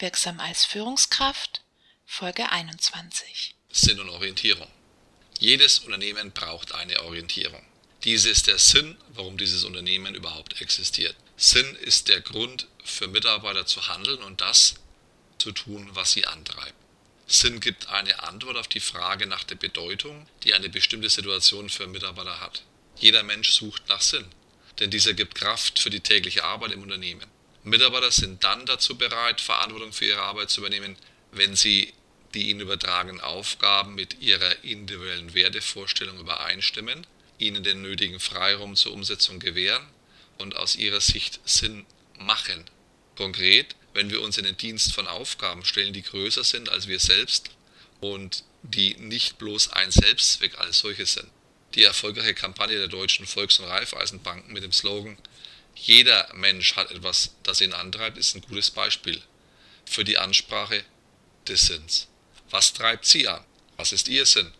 Wirksam als Führungskraft, Folge 21. Sinn und Orientierung. Jedes Unternehmen braucht eine Orientierung. Diese ist der Sinn, warum dieses Unternehmen überhaupt existiert. Sinn ist der Grund für Mitarbeiter zu handeln und das zu tun, was sie antreibt. Sinn gibt eine Antwort auf die Frage nach der Bedeutung, die eine bestimmte Situation für Mitarbeiter hat. Jeder Mensch sucht nach Sinn, denn dieser gibt Kraft für die tägliche Arbeit im Unternehmen. Mitarbeiter sind dann dazu bereit, Verantwortung für ihre Arbeit zu übernehmen, wenn sie die ihnen übertragenen Aufgaben mit ihrer individuellen Wertevorstellung übereinstimmen, ihnen den nötigen Freiraum zur Umsetzung gewähren und aus ihrer Sicht Sinn machen. Konkret, wenn wir uns in den Dienst von Aufgaben stellen, die größer sind als wir selbst und die nicht bloß ein Selbstzweck als solches sind. Die erfolgreiche Kampagne der deutschen Volks- und Raiffeisenbanken mit dem Slogan jeder Mensch hat etwas, das ihn antreibt, ist ein gutes Beispiel für die Ansprache des Sinns. Was treibt Sie an? Was ist Ihr Sinn?